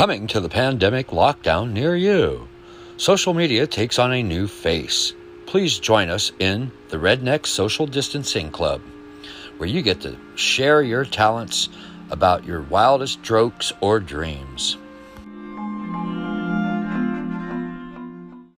Coming to the pandemic lockdown near you. Social media takes on a new face. Please join us in the Redneck Social Distancing Club, where you get to share your talents about your wildest jokes or dreams.